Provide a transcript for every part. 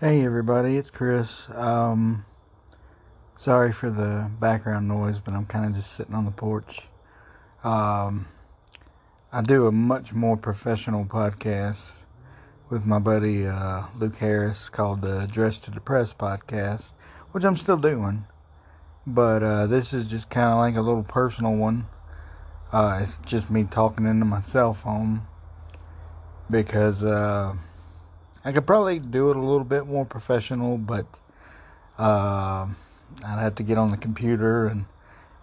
Hey everybody, it's Chris. Um, sorry for the background noise, but I'm kind of just sitting on the porch. Um, I do a much more professional podcast with my buddy uh, Luke Harris called the Dress to Depress podcast, which I'm still doing. But uh, this is just kind of like a little personal one. Uh, it's just me talking into my cell phone because uh, I could probably do it a little bit more professional, but uh, I'd have to get on the computer and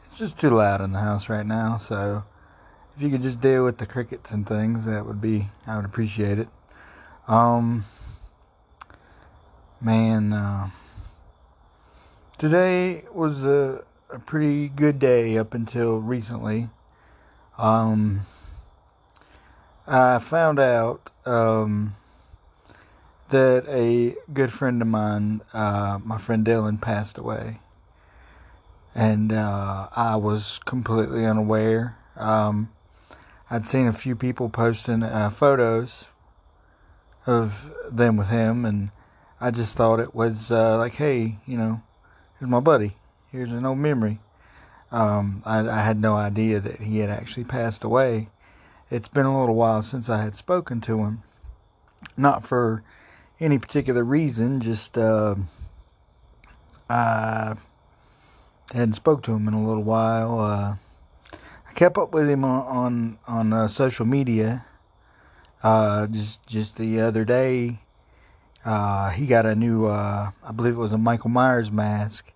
it's just too loud in the house right now. So if you could just deal with the crickets and things, that would be I would appreciate it. Um, man, uh, today was a, a pretty good day up until recently. Um, I found out um, that a good friend of mine, uh, my friend Dylan, passed away. And uh, I was completely unaware. Um, I'd seen a few people posting uh, photos of them with him, and I just thought it was uh, like, hey, you know, here's my buddy. Here's an old memory. Um, I, I had no idea that he had actually passed away. It's been a little while since I had spoken to him. Not for any particular reason, just uh, I hadn't spoke to him in a little while. Uh, I kept up with him on on, on uh, social media. Uh, just just the other day, uh, he got a new, uh, I believe it was a Michael Myers mask,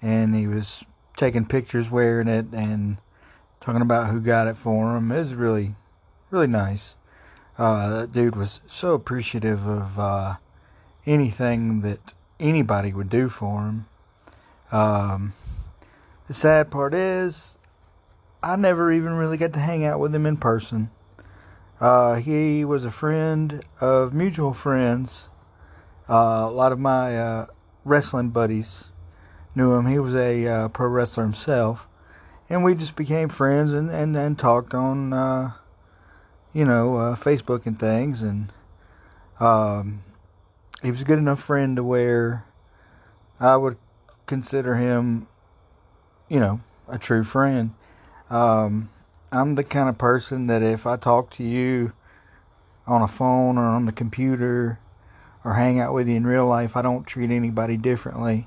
and he was taking pictures wearing it and talking about who got it for him. It was really, really nice. Uh, that dude was so appreciative of uh, anything that anybody would do for him. Um, the sad part is, I never even really got to hang out with him in person. Uh, he was a friend of mutual friends. Uh, a lot of my uh, wrestling buddies knew him. He was a uh, pro wrestler himself, and we just became friends and and, and talked on you know uh, Facebook and things. And um, he was a good enough friend to where I would consider him, you know, a true friend. Um, I'm the kind of person that if I talk to you on a phone or on the computer or hang out with you in real life, I don't treat anybody differently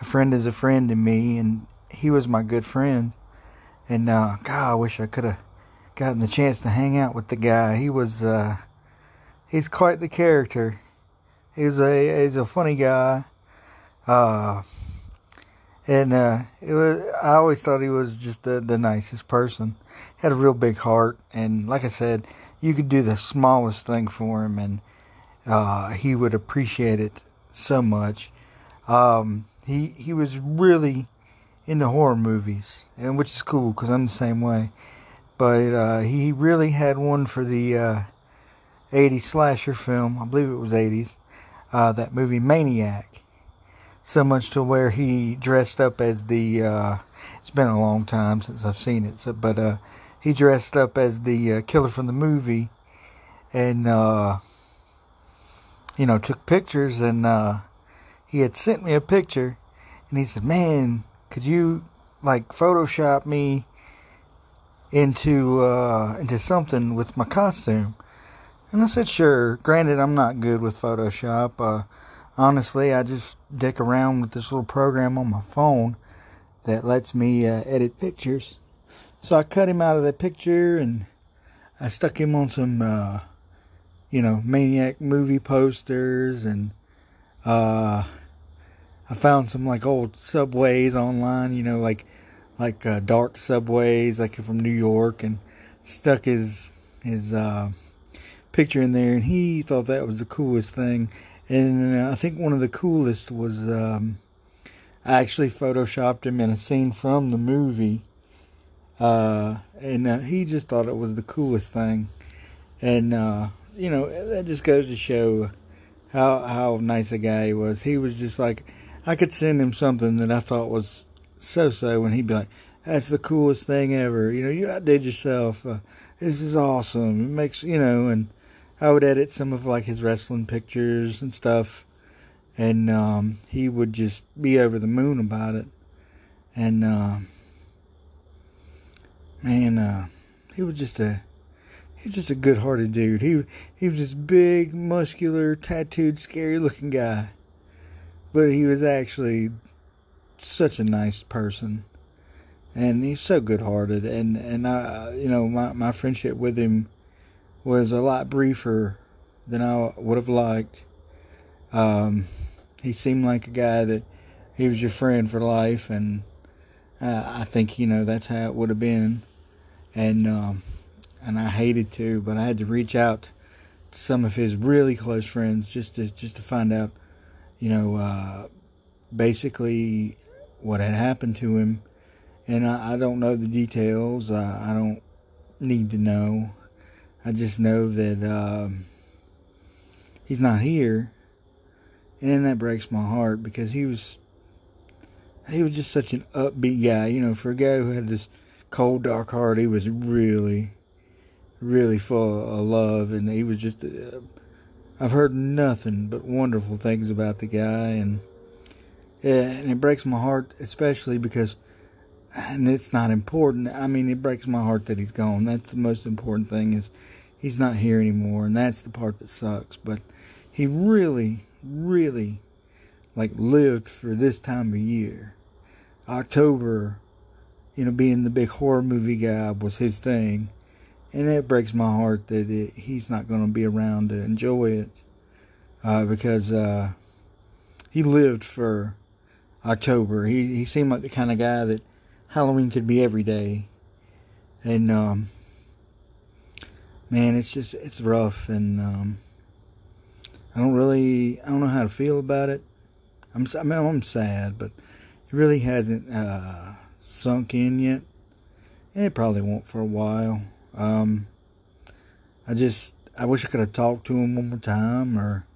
a friend is a friend to me, and he was my good friend. And uh, God, I wish I could have gotten the chance to hang out with the guy. He was, uh, he's quite the character. He's a he's a funny guy. Uh, and uh, it was I always thought he was just the the nicest person. Had a real big heart, and like I said, you could do the smallest thing for him, and uh, he would appreciate it so much. Um, he he was really into horror movies, and which is cool because I'm the same way. But uh, he really had one for the uh, 80s slasher film. I believe it was 80s. Uh, that movie Maniac. So much to where he dressed up as the. Uh, it's been a long time since I've seen it, so but uh, he dressed up as the uh, killer from the movie, and you know took pictures and he had sent me a picture and he said, Man, could you like Photoshop me into uh, into something with my costume? And I said, Sure. Granted, I'm not good with Photoshop. Uh, honestly, I just dick around with this little program on my phone that lets me uh, edit pictures. So I cut him out of that picture and I stuck him on some, uh, you know, Maniac movie posters and, uh, I found some like old subways online, you know, like like uh, dark subways, like from New York, and stuck his his uh, picture in there, and he thought that was the coolest thing. And uh, I think one of the coolest was um, I actually photoshopped him in a scene from the movie, uh, and uh, he just thought it was the coolest thing. And uh, you know that just goes to show how how nice a guy he was. He was just like I could send him something that I thought was so so, when he'd be like, "That's the coolest thing ever." You know, you outdid yourself. Uh, this is awesome. It makes you know, and I would edit some of like his wrestling pictures and stuff, and um, he would just be over the moon about it. And uh, man, uh, he was just a he was just a good-hearted dude. He he was this big, muscular, tattooed, scary-looking guy, but he was actually such a nice person, and he's so good-hearted. And and I, you know, my my friendship with him was a lot briefer than I would have liked. Um, he seemed like a guy that he was your friend for life, and uh, I think you know that's how it would have been. And um, and I hated to, but I had to reach out to some of his really close friends just to just to find out, you know, uh, basically what had happened to him. And I, I don't know the details. I don't need to know. I just know that um, he's not here, and that breaks my heart because he was he was just such an upbeat guy. You know, for a guy who had this cold, dark heart, he was really, really full of love, and he was just. Uh, I've heard nothing but wonderful things about the guy, and and it breaks my heart, especially because, and it's not important. I mean, it breaks my heart that he's gone. That's the most important thing is he's not here anymore, and that's the part that sucks. But he really, really, like lived for this time of year. October, you know, being the big horror movie guy was his thing, and it breaks my heart that it, he's not going to be around to enjoy it uh, because uh, he lived for October. He he seemed like the kind of guy that Halloween could be every day, and um, man, it's just it's rough, and um, I don't really I don't know how to feel about it. I'm I mean, I'm sad, but it really hasn't uh, sunk in yet, and it probably won't for a while. Um, I just I wish I could have talked to him one more time, or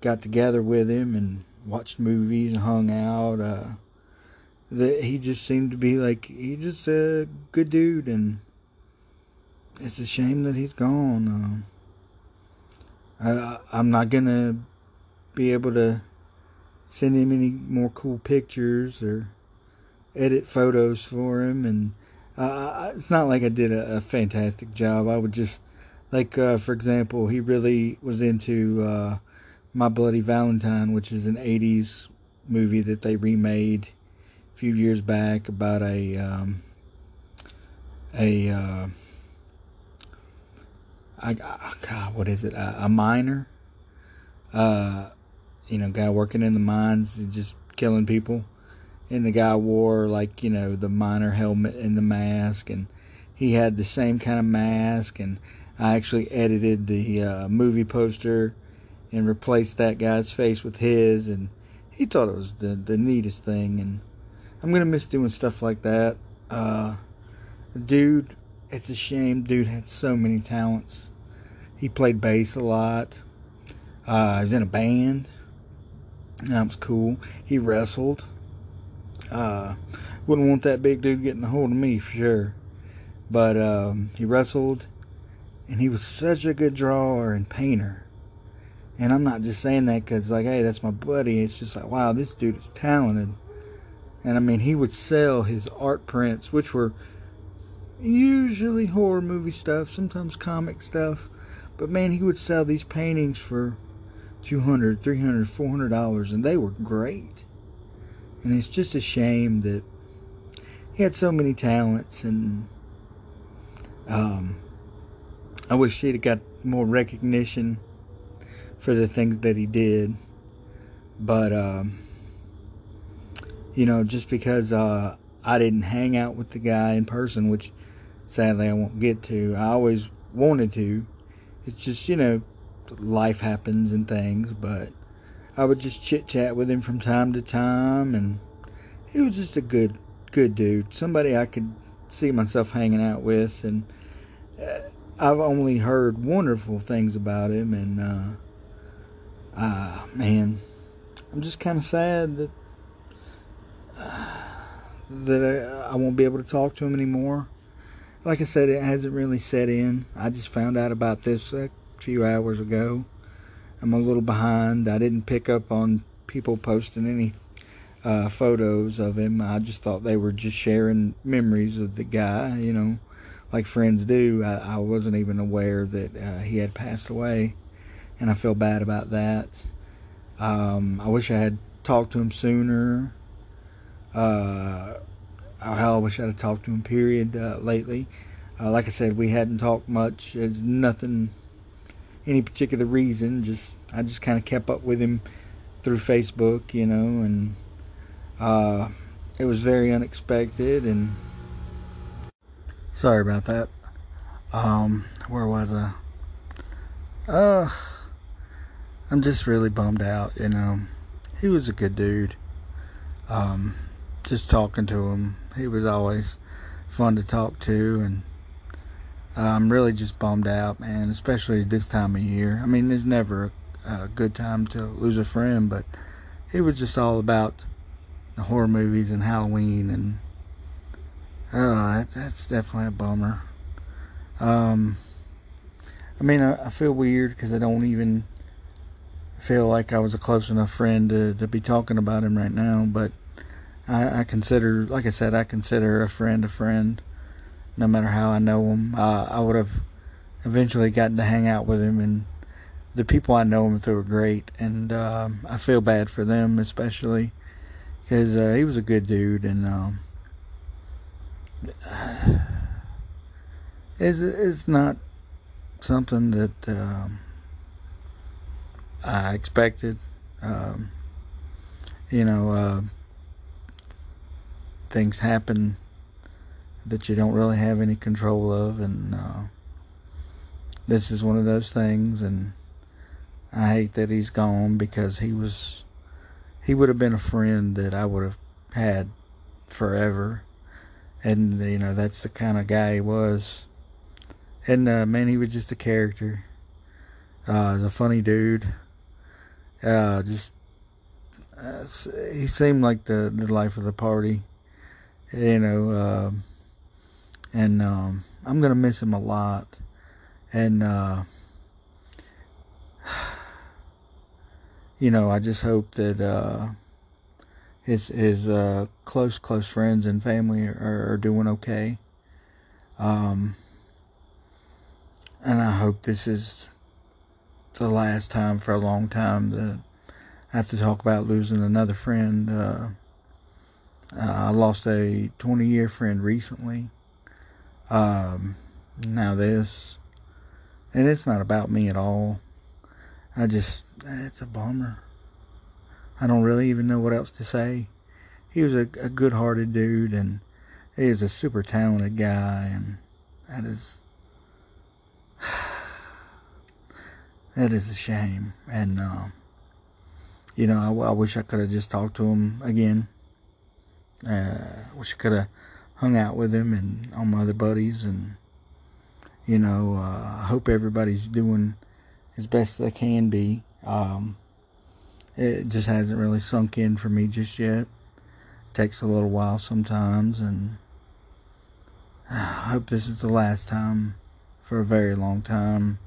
got together with him and watched movies hung out. Uh, that he just seemed to be like he just a good dude and it's a shame that he's gone. Uh, I, I'm not gonna be able to send him any more cool pictures or edit photos for him, and uh, it's not like I did a, a, fantastic job. I would just like, uh, for example, he really was into uh, My Bloody Valentine, which is an '80s movie that they remade a few years back about a um, a uh, I, oh God, what is it? A, a miner, uh, you know, guy working in the mines, just killing people. And the guy wore like you know the miner helmet and the mask, and he had the same kind of mask. And I actually edited the uh, movie poster and replaced that guy's face with his, and he thought it was the the neatest thing. And I'm gonna miss doing stuff like that. Uh, dude, it's a shame. Dude had so many talents. He played bass a lot. Uh, he was in a band. That was cool. He wrestled. Uh, wouldn't want that big dude getting a hold of me for sure. But um, he wrestled, and he was such a good drawer and painter. And I'm not just saying that because, like, hey, that's my buddy. It's just like, wow, this dude is talented. And I mean, he would sell his art prints, which were usually horror movie stuff, sometimes comic stuff. But man, he would sell these paintings for 200 300 400 dollars and they were great and it's just a shame that he had so many talents and um, i wish he'd have got more recognition for the things that he did. But um, you know just because uh, i didn't hang out with the guy in person which sadly i won't get to i always wanted to. It's just you know life happens and things but i would just chit chat with him from time to time and he was just a good good dude. Somebody i could see myself hanging out with and uh, i've only heard wonderful things about him and uh ah man i'm just kind of sad that uh, that I, I won't be able to talk to him anymore like I said, it hasn't really set in. I just found out about this a few hours ago. I'm a little behind. I didn't pick up on people posting any uh, photos of him. I just thought they were just sharing memories of the guy, you know, like friends do. I, I wasn't even aware that uh, he had passed away, and I feel bad about that. Um, I wish I had talked to him sooner. Uh, I wish I'd have talked to him. Period. Uh, lately, uh, like I said, we hadn't talked much. It's nothing, any particular reason. Just I just kind of kept up with him through Facebook, you know, and uh, it was very unexpected. And sorry about that. Um, where was I? Uh, I'm just really bummed out. You know, he was a good dude. Um, just talking to him, he was always fun to talk to, and I'm really just bummed out, man. Especially this time of year. I mean, there's never a good time to lose a friend, but he was just all about the horror movies and Halloween, and oh, that, that's definitely a bummer. Um, I mean, I, I feel weird because I don't even feel like I was a close enough friend to, to be talking about him right now, but I, I consider, like I said, I consider a friend a friend, no matter how I know him. Uh, I would have eventually gotten to hang out with him, and the people I know him through are great, and um, I feel bad for them, especially because uh, he was a good dude, and um, it's it's not something that um, I expected. Um, you know, uh, things happen that you don't really have any control of, and uh, this is one of those things. And I hate that he's gone because he was he would have been a friend that I would have had forever, and you know that's the kind of guy he was. And uh, man, he was just a character. Uh, a funny dude. Uh, just uh, he seemed like the the life of the party you know, uh, and um, I'm gonna miss him a lot, and uh, you know, I just hope that uh, his his uh, close close friends and family are, are doing okay. Um, and I hope this is the last time for a long time that I have to talk about losing another friend. Uh, I lost a 20 year friend recently. Um, now this, and it's not about me at all. I just, it's a bummer. I don't really even know what else to say. He was a, a good hearted dude and he is a super talented guy and that is, that is a shame. And, uh, you know, I, I wish I could have just talked to him again uh, wish I could have hung out with him and all my other buddies, and you know, uh, I hope everybody's doing as best they can be. Um, it just hasn't really sunk in for me just yet. It takes a little while sometimes, and I hope this is the last time for a very long time.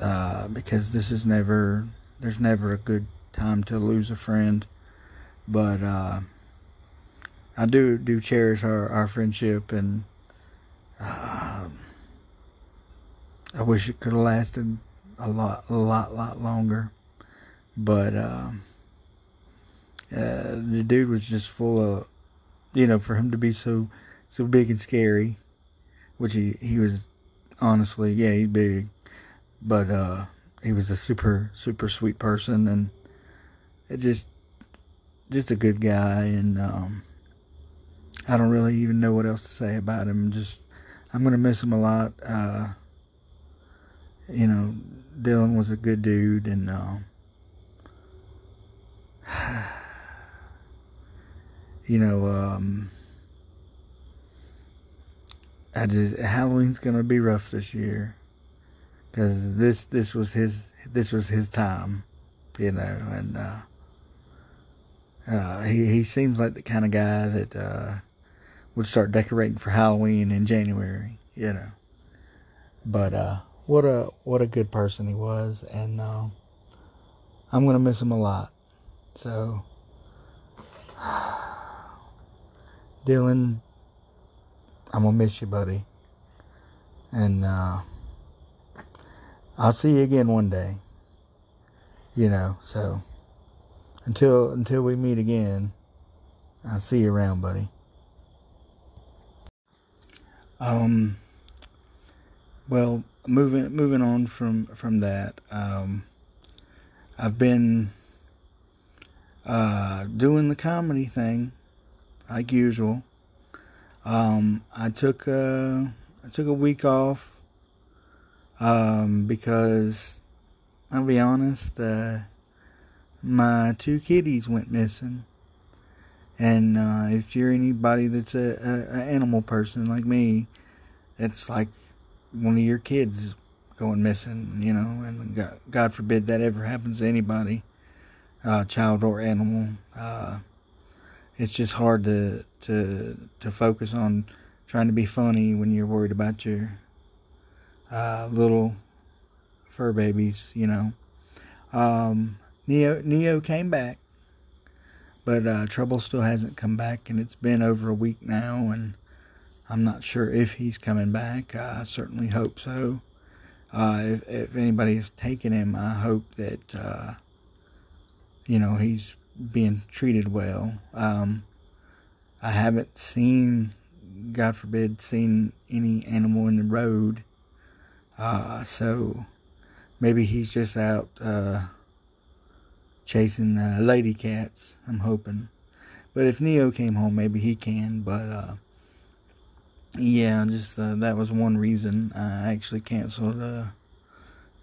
Uh, because this is never, there's never a good time to lose a friend. But, uh, I do do cherish our, our friendship, and um, I wish it could have lasted a lot, a lot, lot longer. But um, uh, the dude was just full of, you know, for him to be so so big and scary, which he he was honestly, yeah, he's big, but uh, he was a super super sweet person, and it just just a good guy, and um, I don't really even know what else to say about him. Just, I'm gonna miss him a lot. Uh, you know, Dylan was a good dude, and uh, you know, um, I just Halloween's gonna be rough this year because this this was his this was his time, you know, and uh, uh, he he seems like the kind of guy that uh, would start decorating for Halloween in January, you know. But uh, what a what a good person he was, and uh, I'm gonna miss him a lot. So, Dylan, I'm gonna miss you, buddy. And uh, I'll see you again one day. You know, so until until we meet again, I'll see you around, buddy. Um well, moving moving on from from that, um I've been uh doing the comedy thing like usual. Um I took uh I took a week off um, because I'll be honest, uh, my two kitties went missing. And uh, if you're anybody that's a, a, a, animal person like me, it's like one of your kids going missing, you know. And God, God forbid that ever happens to anybody, uh, child or animal. Uh, it's just hard to to to focus on trying to be funny when you're worried about your uh, little fur babies, you know. Um, Neo Neo came back, but uh, Trouble still hasn't come back, and it's been over a week now, and I'm not sure if he's coming back. I certainly hope so. Uh, if, if anybody's taken him, I hope that uh, you know he's being treated well. Um, I haven't seen, God forbid, seen any animal in the road uh, so maybe he's just out uh, chasing uh, lady cats. I'm hoping. But if Neo came home, maybe he can. But uh, yeah, just uh, that was one reason I actually canceled a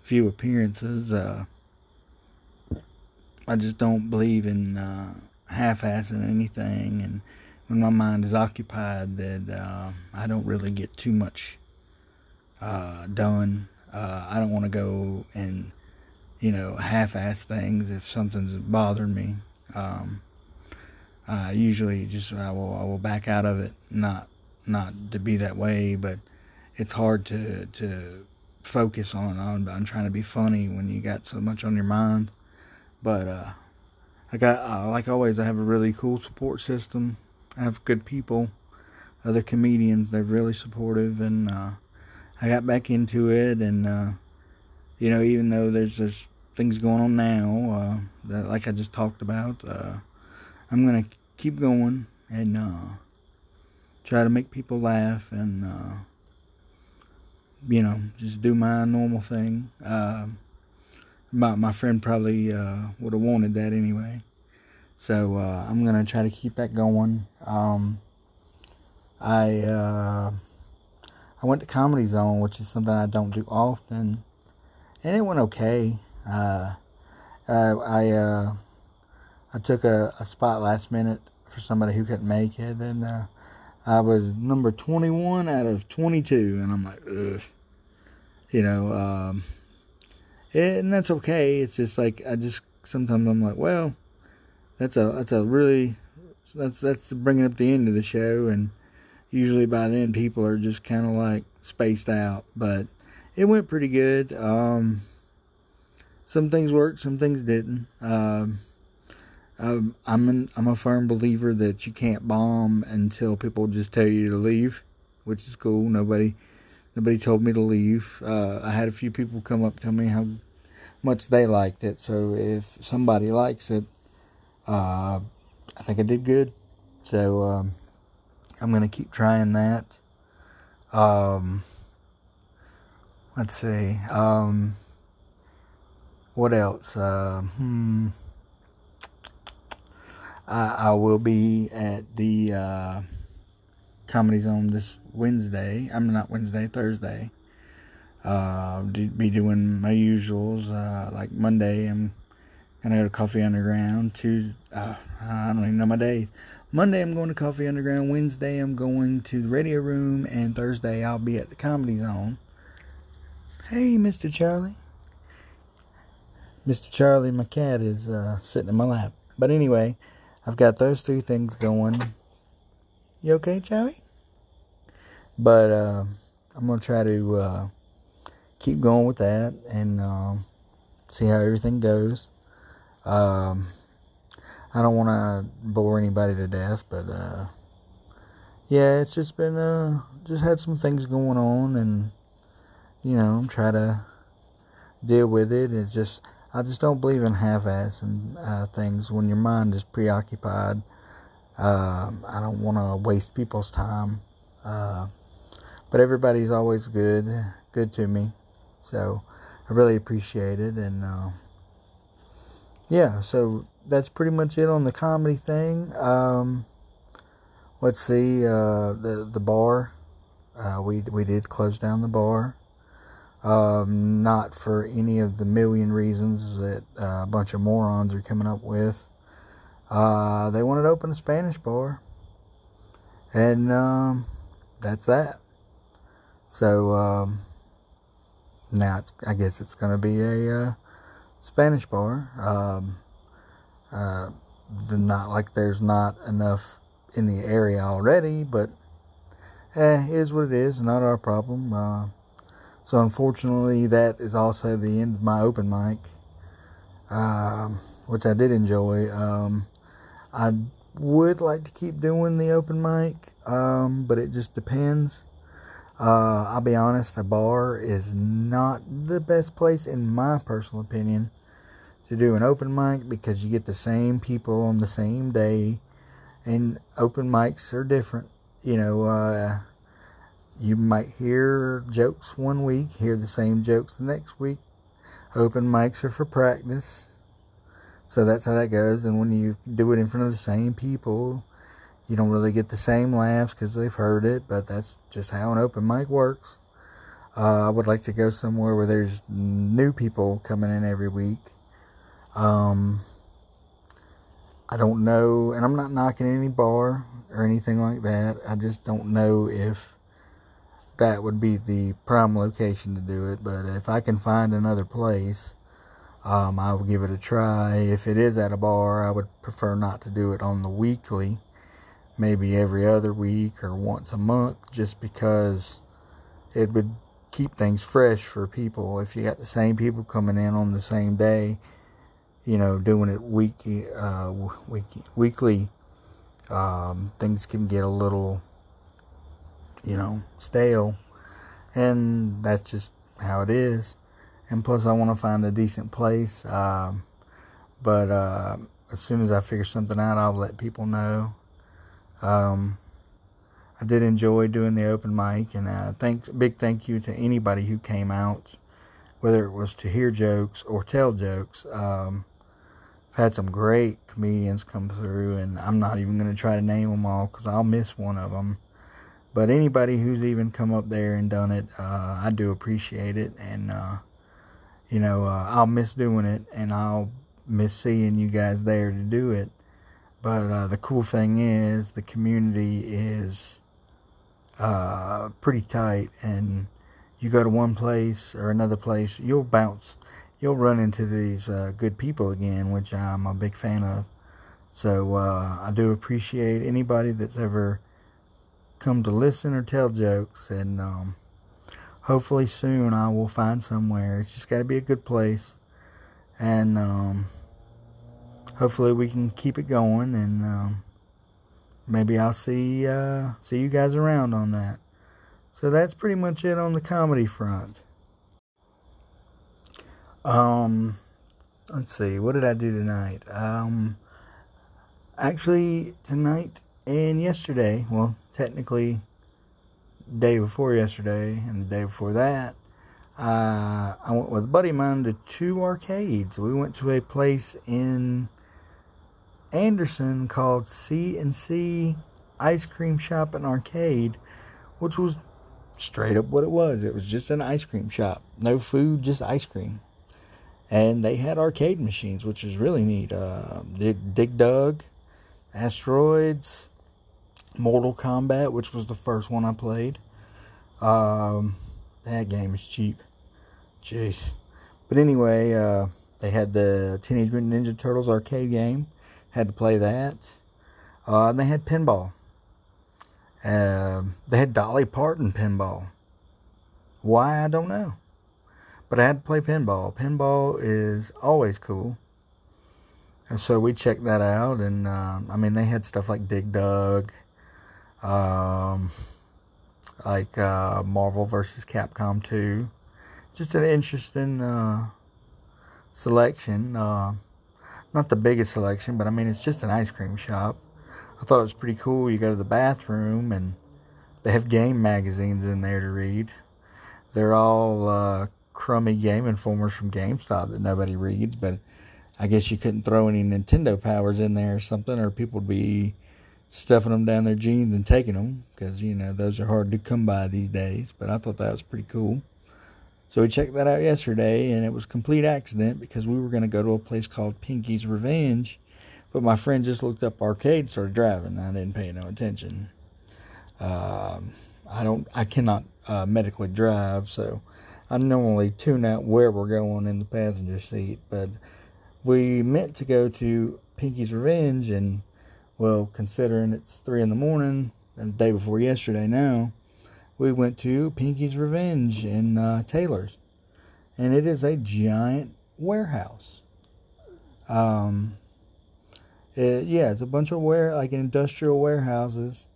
few appearances. Uh, I just don't believe in uh, half-assing anything, and when my mind is occupied, that uh, I don't really get too much uh, done. Uh, I don't want to go and you know half-ass things if something's bothering me. Um, uh, usually, just I will I will back out of it. Not not to be that way, but it's hard to to focus on on, on trying to be funny when you got so much on your mind. But uh, I got uh, like always, I have a really cool support system. I have good people, other comedians. They're really supportive and uh, I got back into it, and uh, you know, even though there's just things going on now uh, that, like I just talked about, uh, I'm gonna keep going and uh, try to make people laugh, and uh, you know, just do my normal thing. Uh, my my friend probably would have wanted that anyway, so I'm gonna try to keep that going. Um, I I went to Comedy Zone, which is something I don't do often, and it went okay. Uh, uh, I uh, I took a, a, spot last minute for somebody who couldn't make it, and uh, I was number 21 out of 22, and I'm like, Ugh. you know, um, it, and that's okay. It's just like I just sometimes I'm like, well, that's a that's a really that's that's bringing up the end of the show, and usually by then people are just kind of like spaced out. But it went pretty good. Um, some things worked, some things didn't. Um, um, I'm an, I'm a firm believer that you can't bomb until people just tell you to leave, which is cool. Nobody nobody told me to leave. Uh, I had a few people come up tell me how much they liked it. So if somebody likes it, uh, I think I did good. So um, I'm going to keep trying that. Um, let's see. Um, what else? Uh, hmm. I, I will be at the uh, Comedy Zone this Wednesday. I'm not Wednesday, Thursday. Uh, be doing my usuals. Uh, like Monday, I'm gonna go to Coffee Underground. Tuesday, uh, I don't even know my days. Monday I'm going to Coffee Underground. Wednesday I'm going to the Radio Room, and Thursday I'll be at the Comedy Zone. Hey, Mr. Charlie. Mr. Charlie, my cat is uh, sitting in my lap. But anyway, I've got those three things going. You okay, Charlie? But uh, I'm gonna try to uh, keep going with that and um, see how everything goes. Um, I don't want to bore anybody to death, but uh, yeah, it's just been uh, just had some things going on, and you know, trying to deal with it. It's just I just don't believe in half-ass and uh, things when your mind is preoccupied. Um, I don't want to waste people's time, uh, but everybody's always good, good to me, so I really appreciate it, and uh, yeah, so that's pretty much it on the comedy thing. Um, let's see, uh, the the bar, uh, we we did close down the bar. Um, not for any of the million reasons that uh, a bunch of morons are coming up with. Uh, they wanted to open a Spanish bar, and um, that's that. So um, now I guess it's going to be a uh, Spanish bar. Uh, not like there's not enough in the area already, but eh, it is what it is. Not our problem. Uh, so unfortunately, that is also the end of my open mic, um, which I did enjoy. Um, I would like to keep doing the open mic, um, but it just depends. Uh, I'll be honest, a bar is not the best place, in my personal opinion, to do an open mic because you get the same people on the same day, and open mics are different. You know, uh, you might hear jokes one week, hear the same jokes the next week. Open mics are for practice. So that's how that goes. And when you do it in front of the same people, you don't really get the same laughs because they've heard it, but that's just how an open mic works. Uh, I would like to go somewhere where there's new people coming in every week. Um, I don't know, and I'm not knocking any bar or anything like that. I just don't know if that would be the prime location to do it. But if I can find another place, um, I will give it a try. If it is at a bar, I would prefer not to do it on the weekly maybe every other week or once a month just because it would keep things fresh for people. If you got the same people coming in on the same day, you know, doing it weekly, uh, weekly, weekly, um, things can get a little, you know, stale. And that's just how it is. And plus, I want to find a decent place. Um, but uh, as soon as I figure something out, I'll let people know. Um, I did enjoy doing the open mic, and uh, thanks, big thank you to anybody who came out, whether it was to hear jokes or tell jokes. Um, had some great comedians come through, and I'm not even going to try to name them all because I'll miss one of them. But anybody who's even come up there and done it, uh, I do appreciate it, and uh, you know uh, I'll miss doing it, and I'll miss seeing you guys there to do it. But uh, the cool thing is the community is uh, pretty tight, and you go to one place or another place, you'll bounce, you'll run into these uh, good people again, which I'm a big fan of. So uh, I do appreciate anybody that's ever come to listen or tell jokes, and um, hopefully soon I will find somewhere. It's just got to be a good place, and. Um, hopefully we can keep it going and um, maybe I'll see uh, see you guys around on that. So that's pretty much it on the comedy front. Um, let's see, what did I do tonight? Um, actually tonight and yesterday, well, technically day before yesterday and the day before that, uh, I went with a buddy of mine to two arcades. We went to a place in Anderson called C&C Ice Cream Shop and Arcade, which was straight up what it was. It was just an ice cream shop. No food, just ice cream. And they had arcade machines, which was really neat. Uh, Dig, Dig Dug, Asteroids, Mortal Kombat, which was the first one I played. Um, that game is cheap. Jeez. But anyway, uh, they had the Teenage Mutant Ninja Turtles arcade game had to play that. Uh, they had pinball. Uh, they had Dolly Parton pinball. Why, I don't know. But I had to play pinball. Pinball is always cool. And so we checked that out, and um, I mean, they had stuff like Dig Dug, um, like uh, Marvel versus Capcom 2. Just an interesting uh, selection. Uh, not the biggest selection, but I mean, it's just an ice cream shop. I thought it was pretty cool. You go to the bathroom, and they have game magazines in there to read. They're all uh, crummy game informers from GameStop that nobody reads, but I guess you couldn't throw any Nintendo powers in there or something, or people would be stuffing them down their jeans and taking them because you know those are hard to come by these days. But I thought that was pretty cool. So we checked that out yesterday, and it was complete accident because we were going to go to a place called Pinky's Revenge, but my friend just looked up arcade and started driving. I didn't pay no attention. Um, I don't. I cannot uh, medically drive, so I normally tune out where we're going in the passenger seat, but we meant to go to Pinky's Revenge, and well, considering it's three in the morning and the day before yesterday now, we went to Pinky's Revenge in uh, Taylor's, and it is a giant warehouse. Um, it, yeah, it's a bunch of ware like industrial warehouses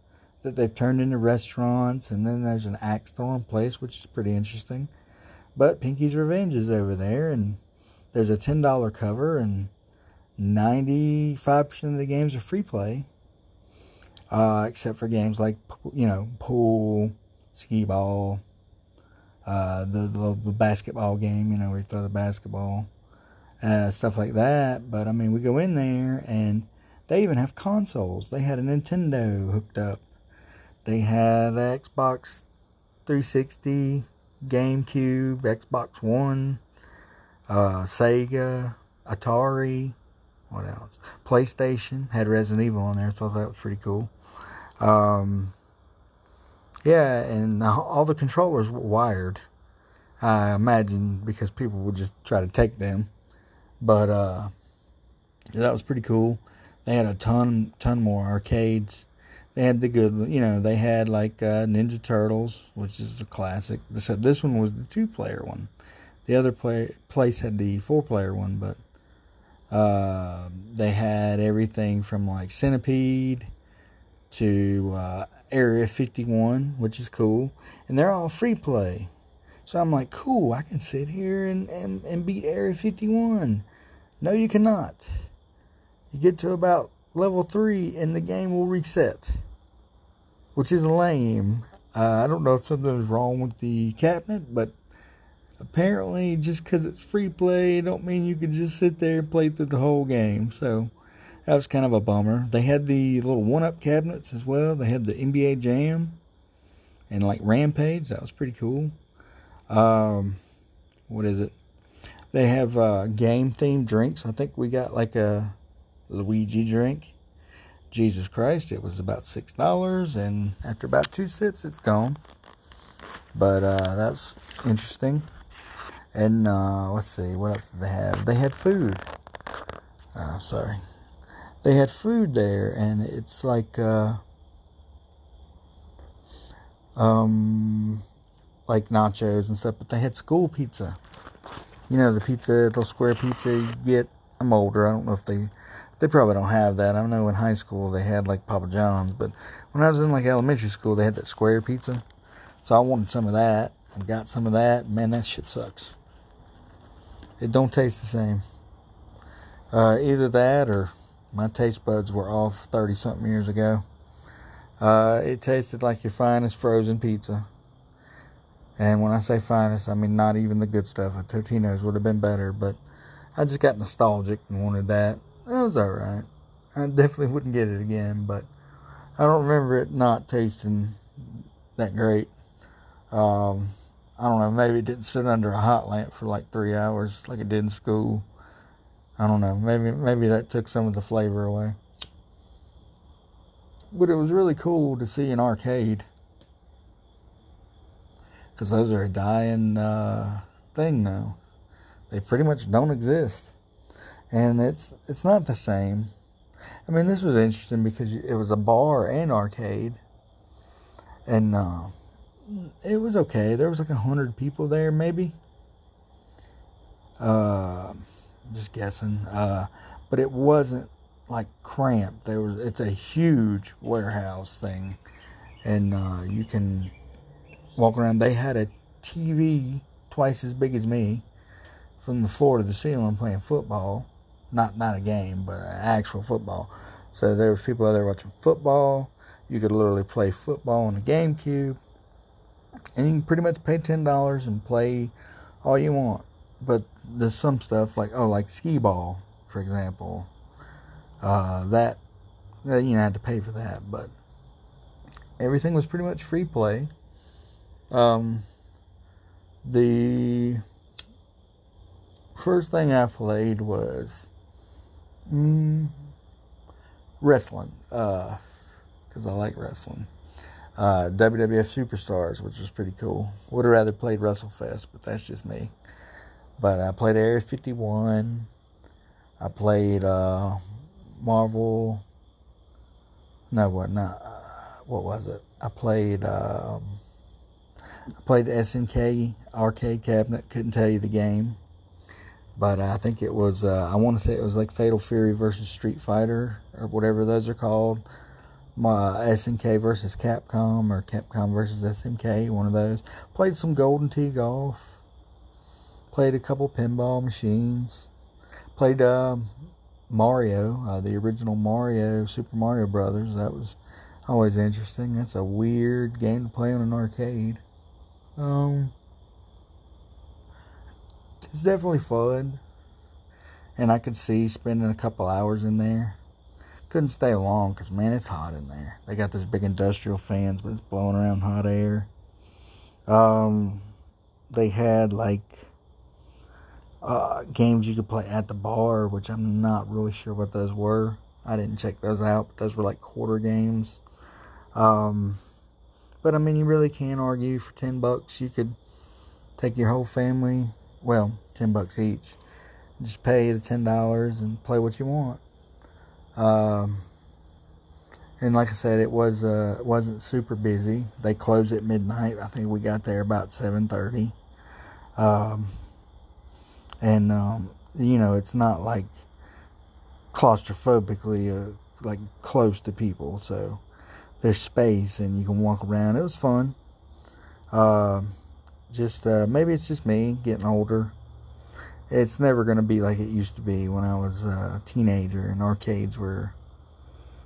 that they've turned into restaurants, and then there's an axe throwing place, which is pretty interesting. But Pinky's Revenge is over there, and there's a $10 cover, and 95% of the games are free play, uh, except for games like, you know, pool, skee ball, uh, the, the, the, basketball game, you know, where you throw the basketball, uh, stuff like that. But I mean, we go in there, and they even have consoles. They had a Nintendo hooked up, they had Xbox 360, GameCube, Xbox One uh, Sega, Atari, what else? PlayStation had Resident Evil on there. Thought that was pretty cool. Um, yeah, and all the controllers were wired. I imagine because people would just try to take them, but uh, that was pretty cool. They had a ton, ton more arcades. They had the good, you know. They had like uh, Ninja Turtles, which is a classic. This this one was the two player one. The other play, place had the four player one, but uh, they had everything from like Centipede to uh, Area 51, which is cool. And they're all free play. So I'm like, cool, I can sit here and, and, and beat Area 51. No, you cannot. You get to about level 3 and the game will reset, which is lame. Uh, I don't know if something is wrong with the cabinet, but apparently just because it's free play don't mean you can just sit there and play through the whole game. So that was kind of a bummer. They had the little one-up cabinets as well. They had the nba jam and like rampage. That was pretty cool. Um, what is it? They have uh, game themed drinks. I think we got like a luigi drink jesus christ it was about six dollars and after about two sips it's gone but uh, that's interesting and uh, let's see, what else did they have? They had food. Uh, sorry. They had food there, and it's like, uh, um, like nachos and stuff, but they had school pizza. You know, the pizza, the square pizza you get. I'm older. I don't know if they, they probably don't have that. I know in high school they had like Papa John's, but when I was in like elementary school, they had that square pizza. So I wanted some of that. I got some of that. Man, that shit sucks it don't taste the same. Uh, either that or my taste buds were off 30 something years ago. Uh, it tasted like your finest frozen pizza. And when I say finest, I mean not even the good stuff. A Totino's would have been better, but I just got nostalgic and wanted that. That was alright. I definitely wouldn't get it again, but I don't remember it not tasting that great. Um, I don't know, maybe it didn't sit under a hot lamp for like three hours like it did in school. I don't know. Maybe maybe that took some of the flavor away. But it was really cool to see an arcade. Because those are a dying uh, thing now. They pretty much don't exist. And it's it's not the same. I mean, this was interesting because it was a bar and arcade. And uh, it was okay. There was like a hundred people there, maybe. Uh, just guessing. Uh, but it wasn't like cramped. There was it's a huge warehouse thing, and uh, you can walk around. They had a TV twice as big as me from the floor to the ceiling playing football. Not not a game, but actual football. So there was people out there watching football. You could literally play football on the GameCube, and you can pretty much pay ten dollars and play all you want. But there's some stuff like oh, like skee ball, for example. Uh, that you know, had to pay for that, but everything was pretty much free play. Um, the first thing I played was mm, wrestling, because uh, I like wrestling. Uh, WWF Superstars, which was pretty cool. Would have rather played WrestleFest, but that's just me. But I played Area 51. I played uh, Marvel. No, what not? Uh, what was it? I played. Um, I played SNK arcade cabinet. Couldn't tell you the game, but I think it was. Uh, I want to say it was like Fatal Fury versus Street Fighter or whatever those are called. My SNK versus Capcom or Capcom versus SNK, one of those. Played some Golden Tee golf. Played a couple pinball machines. Played um, Mario, uh, the original Mario, Super Mario Brothers. That was always interesting. That's a weird game to play on an arcade. Um, it's definitely fun, and I could see spending a couple hours in there. Couldn't stay long because man, it's hot in there. They got those big industrial fans, but it's blowing around hot air. Um, they had like uh, games you could play at the bar, which I'm not really sure what those were. I didn't check those out, but those were like quarter games. Um, but I mean, you really can't argue for 10 bucks. You could take your whole family, well, 10 bucks each, just pay the $10 and play what you want. Um, and like I said, it was uh, wasn't super busy. They closed at midnight. I think we got there about seven thirty. Um, and um, you know it's not like claustrophobically uh, like close to people, so there's space and you can walk around. It was fun. Uh, just uh, maybe it's just me getting older. It's never going to be like it used to be when I was a teenager and arcades were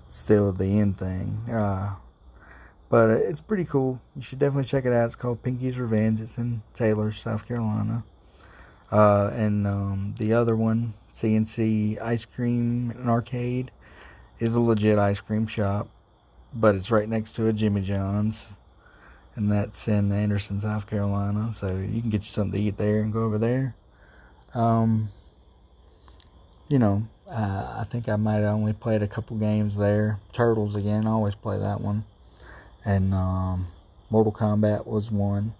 still the end thing. Uh, but it's pretty cool. You should definitely check it out. It's called Pinky's Revenge. It's in Taylor, South Carolina. Uh, and um, the other one, C&C Ice Cream and Arcade, is a legit ice cream shop, but it's right next to a Jimmy John's, and that's in Anderson, South Carolina. So you can get you something to eat there and go over there. Um, you know, uh, I think I might have only played a couple games there. Turtles again, I always play that one, and um, Mortal Kombat was one.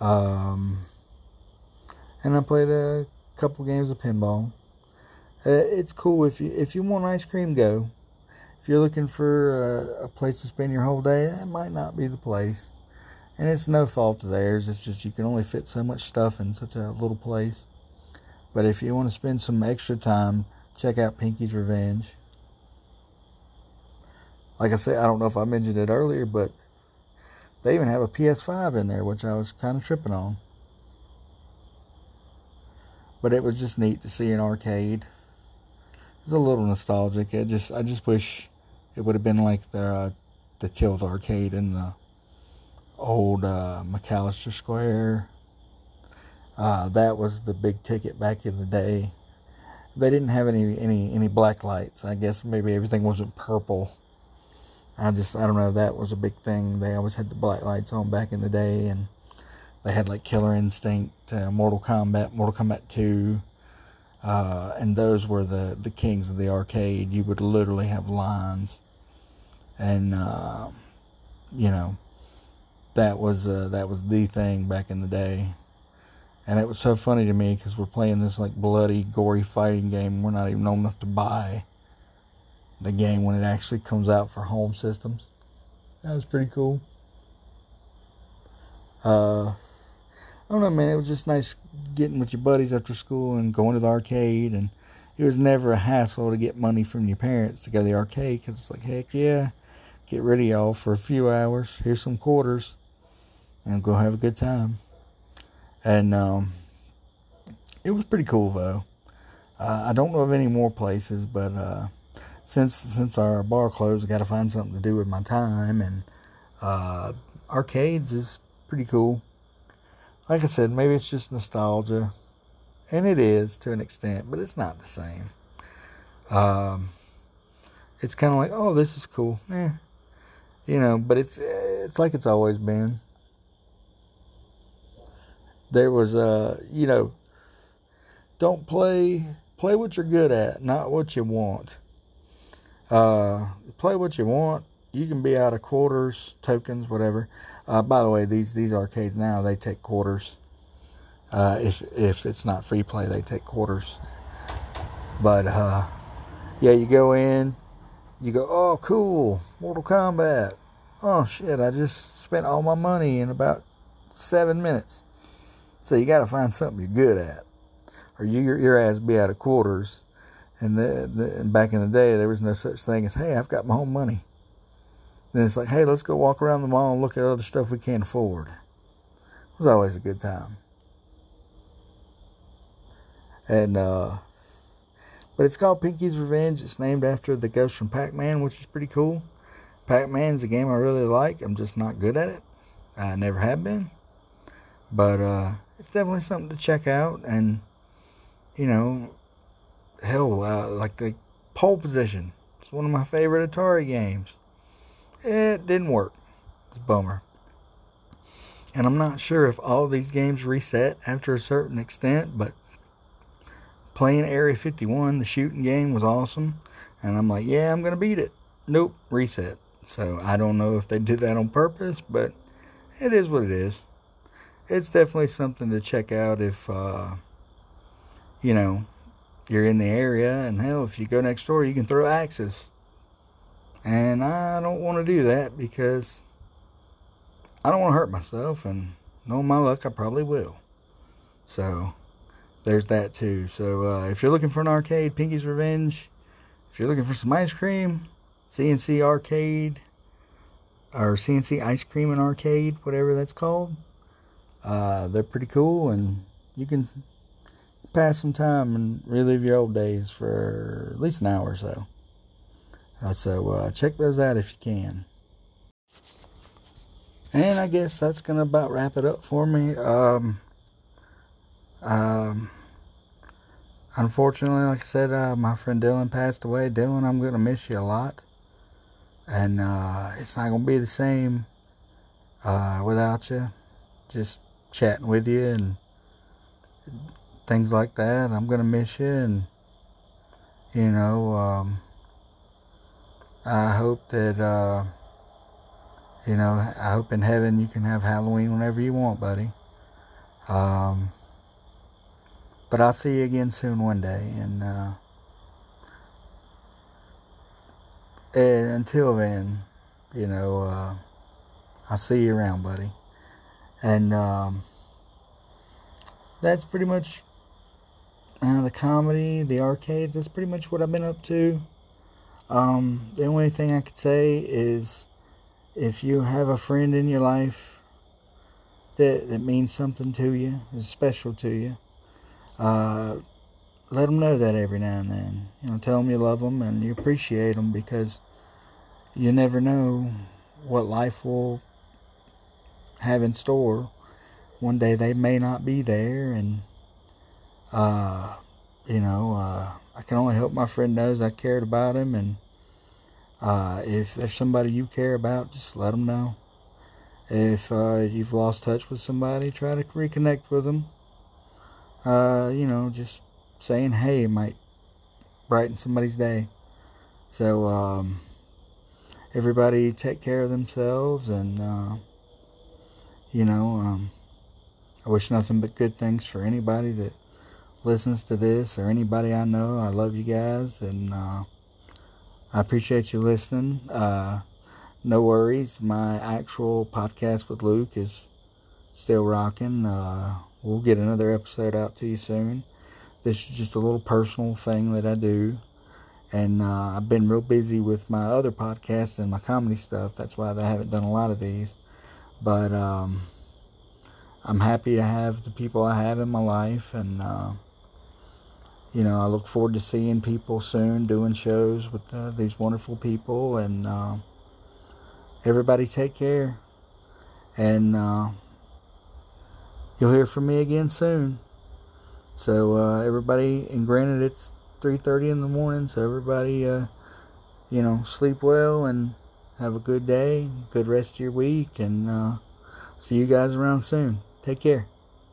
Um, and I played a couple games of pinball. Uh, it's cool if you if you want ice cream, go. If you're looking for a, a place to spend your whole day, that might not be the place. And it's no fault of theirs. It's just you can only fit so much stuff in such a little place. But if you want to spend some extra time, check out Pinky's Revenge. Like I said, I don't know if I mentioned it earlier, but they even have a PS5 in there, which I was kind of tripping on. But it was just neat to see an arcade. It's a little nostalgic. It just I just wish it would have been like the uh, the Tilt arcade in the old uh, McAlister Square. Uh, that was the big ticket back in the day. They didn't have any any any black lights. I guess maybe everything wasn't purple. I just I don't know. That was a big thing. They always had the black lights on back in the day, and they had like Killer Instinct, uh, Mortal Kombat, Mortal Kombat 2, uh, and those were the, the kings of the arcade. You would literally have lines, and uh, you know that was uh, that was the thing back in the day. And it was so funny to me because we're playing this like bloody, gory fighting game. We're not even old enough to buy the game when it actually comes out for home systems. That was pretty cool. Uh, I don't know, man. It was just nice getting with your buddies after school and going to the arcade and it was never a hassle to get money from your parents to go to the arcade because it's like, heck yeah, get rid of y'all for a few hours. Here's some quarters, and go have a good time. And um, it was pretty cool though. Uh, I don't know of any more places, but uh, since since our bar closed, I got to find something to do with my time, and uh, arcades is pretty cool. Like I said, maybe it's just nostalgia, and it is to an extent, but it's not the same. Um, it's kind of like, oh, this is cool, yeah, you know, but it's it's like it's always been. There was a, uh, you know, don't play play what you're good at, not what you want. Uh, play what you want. You can be out of quarters, tokens, whatever. Uh, by the way, these these arcades now they take quarters. Uh, if if it's not free play, they take quarters. But uh, yeah, you go in, you go, oh cool, Mortal Kombat. Oh shit, I just spent all my money in about seven minutes. So you got to find something you're good at, or you your, your ass be out of quarters. And, the, the, and back in the day, there was no such thing as, hey, I've got my own money. Then it's like, hey, let's go walk around the mall and look at other stuff we can't afford. It was always a good time. And, uh, but it's called Pinky's Revenge. It's named after the ghost from Pac Man, which is pretty cool. Pac Man's a game I really like. I'm just not good at it. I never have been. But uh, it's definitely something to check out. And, you know, hell, uh, like the pole position. It's one of my favorite Atari games. It didn't work. It's a bummer. And I'm not sure if all these games reset after a certain extent, but playing Area 51, the shooting game, was awesome. And I'm like, yeah, I'm going to beat it. Nope, reset. So I don't know if they did that on purpose, but it is what it is. It's definitely something to check out if, uh, you know, you're in the area. And hell, if you go next door, you can throw axes. And I don't want to do that because I don't want to hurt myself. And knowing my luck, I probably will. So there's that too. So uh, if you're looking for an arcade, Pinky's Revenge. If you're looking for some ice cream, C&C Arcade or C&C Ice Cream and Arcade, whatever that's called. Uh, they're pretty cool, and you can pass some time and relive your old days for at least an hour or so. Uh, so uh, check those out if you can. And I guess that's gonna about wrap it up for me. Um, um, unfortunately, like I said, uh, my friend Dylan passed away. Dylan, I'm gonna miss you a lot, and uh, it's not gonna be the same uh, without you. Just chatting with you and things like that. I'm gonna miss you, and you know. Um, I hope that, uh, you know, I hope in heaven you can have Halloween whenever you want, buddy. Um, but I'll see you again soon one day. And, uh, and until then, you know, uh, I'll see you around, buddy. And um, that's pretty much uh, the comedy, the arcade. That's pretty much what I've been up to. Um, the only thing I could say is if you have a friend in your life that, that means something to you, is special to you, uh, let them know that every now and then. You know, tell them you love them and you appreciate them because you never know what life will have in store. One day they may not be there, and uh, you know, uh, I can only hope my friend knows I cared about him. And uh, if there's somebody you care about, just let them know. If uh, you've lost touch with somebody, try to reconnect with them. Uh, you know, just saying hey might brighten somebody's day. So, um, everybody take care of themselves and, uh, you know, um, I wish nothing but good things for anybody that listens to this or anybody I know. I love you guys and uh, I appreciate you listening. Uh, no worries. My actual podcast with Luke is still rocking. Uh, we'll get another episode out to you soon. this is just a little personal thing that I do. And uh, I've been real busy with my other podcasts and my comedy stuff. That's why I haven't done a lot of these. But um, I'm happy to have the people I have in my life. And, uh, you know, I look forward to seeing people soon, doing shows with uh, these wonderful people. And uh, everybody take care. And uh, you'll hear from me again soon. So uh, everybody, and granted it's 3:30 in the morning, so everybody, uh, you know, sleep well and have a good day, good rest of your week, and uh, see you guys around soon. Take care.